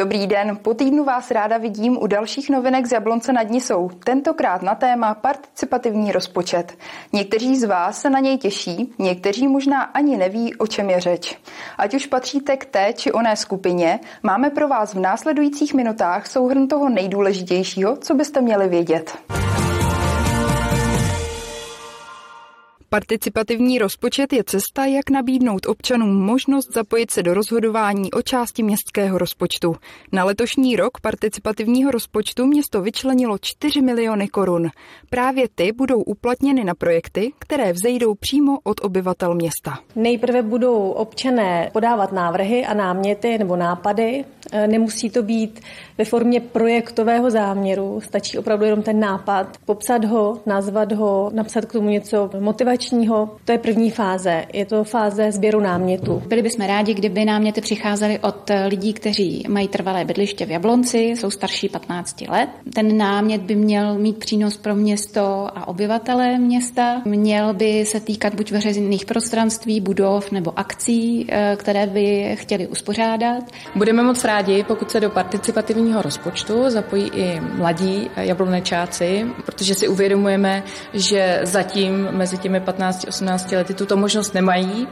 Dobrý den, po týdnu vás ráda vidím u dalších novinek z Jablonce nad Nisou, tentokrát na téma participativní rozpočet. Někteří z vás se na něj těší, někteří možná ani neví, o čem je řeč. Ať už patříte k té či oné skupině, máme pro vás v následujících minutách souhrn toho nejdůležitějšího, co byste měli vědět. Participativní rozpočet je cesta, jak nabídnout občanům možnost zapojit se do rozhodování o části městského rozpočtu. Na letošní rok participativního rozpočtu město vyčlenilo 4 miliony korun. Právě ty budou uplatněny na projekty, které vzejdou přímo od obyvatel města. Nejprve budou občané podávat návrhy a náměty nebo nápady. E, nemusí to být ve formě projektového záměru, stačí opravdu jenom ten nápad, popsat ho, nazvat ho, napsat k tomu něco motivačního to je první fáze. Je to fáze sběru námětů. Byli bychom rádi, kdyby náměty přicházely od lidí, kteří mají trvalé bydliště v Jablonci, jsou starší 15 let. Ten námět by měl mít přínos pro město a obyvatele města. Měl by se týkat buď veřejných prostranství, budov nebo akcí, eh, které by chtěli uspořádat. Budeme moc rádi, pokud se do participativního rozpočtu zapojí i mladí jablonečáci, protože si uvědomujeme, že zatím mezi těmi 15-18 lety tuto možnost nemají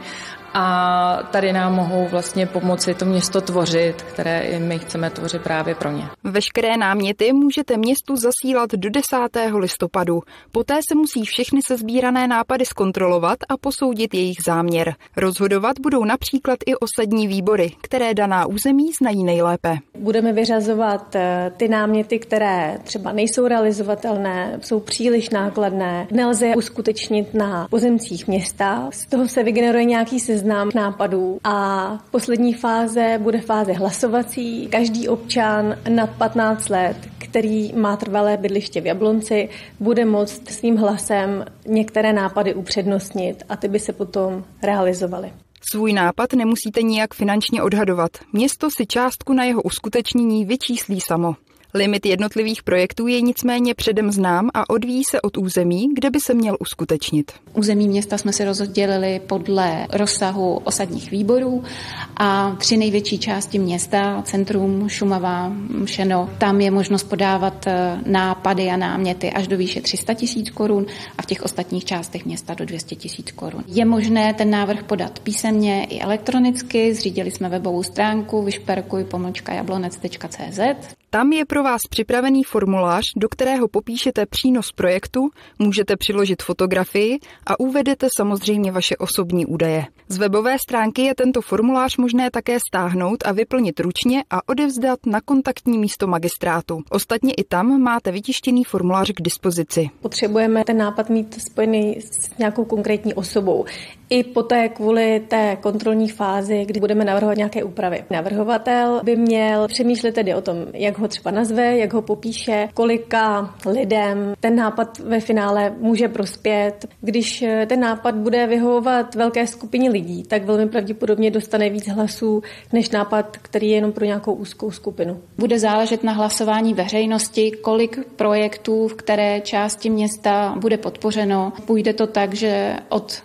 a tady nám mohou vlastně pomoci to město tvořit, které i my chceme tvořit právě pro ně. Veškeré náměty můžete městu zasílat do 10. listopadu. Poté se musí všechny sezbírané nápady zkontrolovat a posoudit jejich záměr. Rozhodovat budou například i osadní výbory, které daná území znají nejlépe. Budeme vyřazovat eh, ty náměty, které třeba nejsou realizovatelné, jsou příliš nákladné, nelze je uskutečnit na pozemcích města. Z toho se vygeneruje nějaký seznam seznam nápadů a poslední fáze bude fáze hlasovací. Každý občan nad 15 let, který má trvalé bydliště v Jablonci, bude moct svým hlasem některé nápady upřednostnit a ty by se potom realizovaly. Svůj nápad nemusíte nijak finančně odhadovat. Město si částku na jeho uskutečnění vyčíslí samo. Limit jednotlivých projektů je nicméně předem znám a odvíjí se od území, kde by se měl uskutečnit. Území města jsme si rozdělili podle rozsahu osadních výborů a tři největší části města, centrum, Šumava, Šeno, tam je možnost podávat eh, nápady a náměty až do výše 300 tisíc korun a v těch ostatních částech města do 200 tisíc korun. Je možné ten návrh podat písemně i elektronicky, zřídili jsme webovou stránku vyšperkuj. Tam je pro vás připravený formulář, do kterého popíšete přínos projektu, můžete přiložit fotografii a uvedete samozřejmě vaše osobní údaje. Z webové stránky je tento formulář možné také stáhnout a vyplnit ručně a odevzdat na kontaktní místo magistrátu. Ostatně i tam máte vytištěný formulář k dispozici. Potřebujeme ten nápad mít spojený s nějakou konkrétní osobou. I poté kvůli té kontrolní fázi, kdy budeme navrhovat nějaké úpravy. Navrhovatel by měl přemýšlet tedy o tom, jak ho třeba nazve, jak ho popíše, kolika lidem ten nápad ve finále může prospět. Když ten nápad bude vyhovovat velké skupině lidí, tak velmi pravděpodobně dostane víc hlasů než nápad, který je jenom pro nějakou úzkou skupinu. Bude záležet na hlasování veřejnosti, kolik projektů v které části města bude podpořeno. Půjde to tak, že od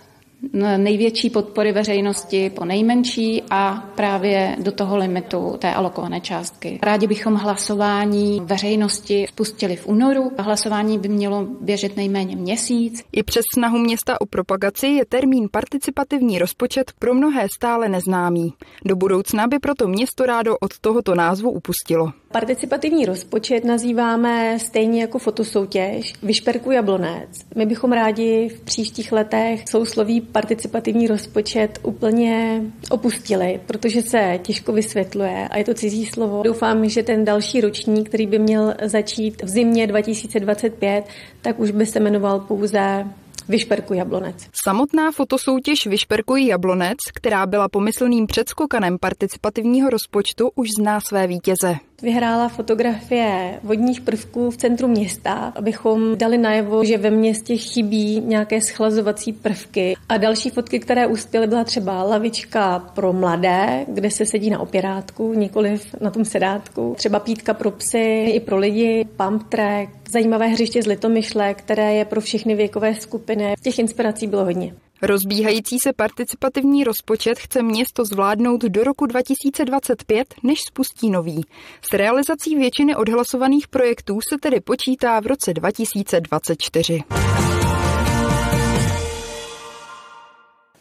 největší podpory veřejnosti po nejmenší a právě do toho limitu té alokované částky. Rádi bychom hlasování veřejnosti spustili v únoru. Hlasování by mělo běžet nejméně měsíc. I přes snahu města o propagaci je termín participativní rozpočet pro mnohé stále neznámý. Do budoucna by proto město rádo od tohoto názvu upustilo. Participativní rozpočet nazýváme stejně jako fotosoutěž Vyšperku Jablonec. My bychom rádi v příštích letech sousloví participativní rozpočet úplně opustili, protože se těžko vysvětluje a je to cizí slovo. Doufám, že ten další ročník, který by měl začít v zimě 2025, tak už by se jmenoval pouze Vyšperkuj Jablonec. Samotná fotosoutěž Vyšperkuj Jablonec, která byla pomyslným předskokanem participativního rozpočtu, už zná své vítěze. Vyhrála fotografie vodních prvků v centru města, abychom dali najevo, že ve městě chybí nějaké schlazovací prvky. A další fotky, které uspěly, byla třeba lavička pro mladé, kde se sedí na opěrátku, nikoliv na tom sedátku. Třeba pítka pro psy i pro lidi, pump track, zajímavé hřiště z Litomyšle, které je pro všechny věkové skupiny. Těch inspirací bylo hodně. Rozbíhající se participativní rozpočet chce město zvládnout do roku 2025, než spustí nový. S realizací většiny odhlasovaných projektů se tedy počítá v roce 2024.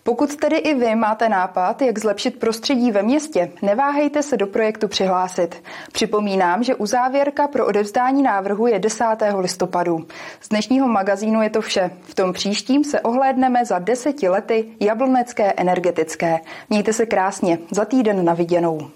Pokud tedy i vy máte nápad, jak zlepšit prostředí ve městě, neváhejte se do projektu přihlásit. Připomínám, že uzávěrka pro odevzdání návrhu je 10. listopadu. Z dnešního magazínu je to vše. V tom příštím se ohlédneme za deseti lety jablonecké energetické. Mějte se krásně. Za týden na viděnou.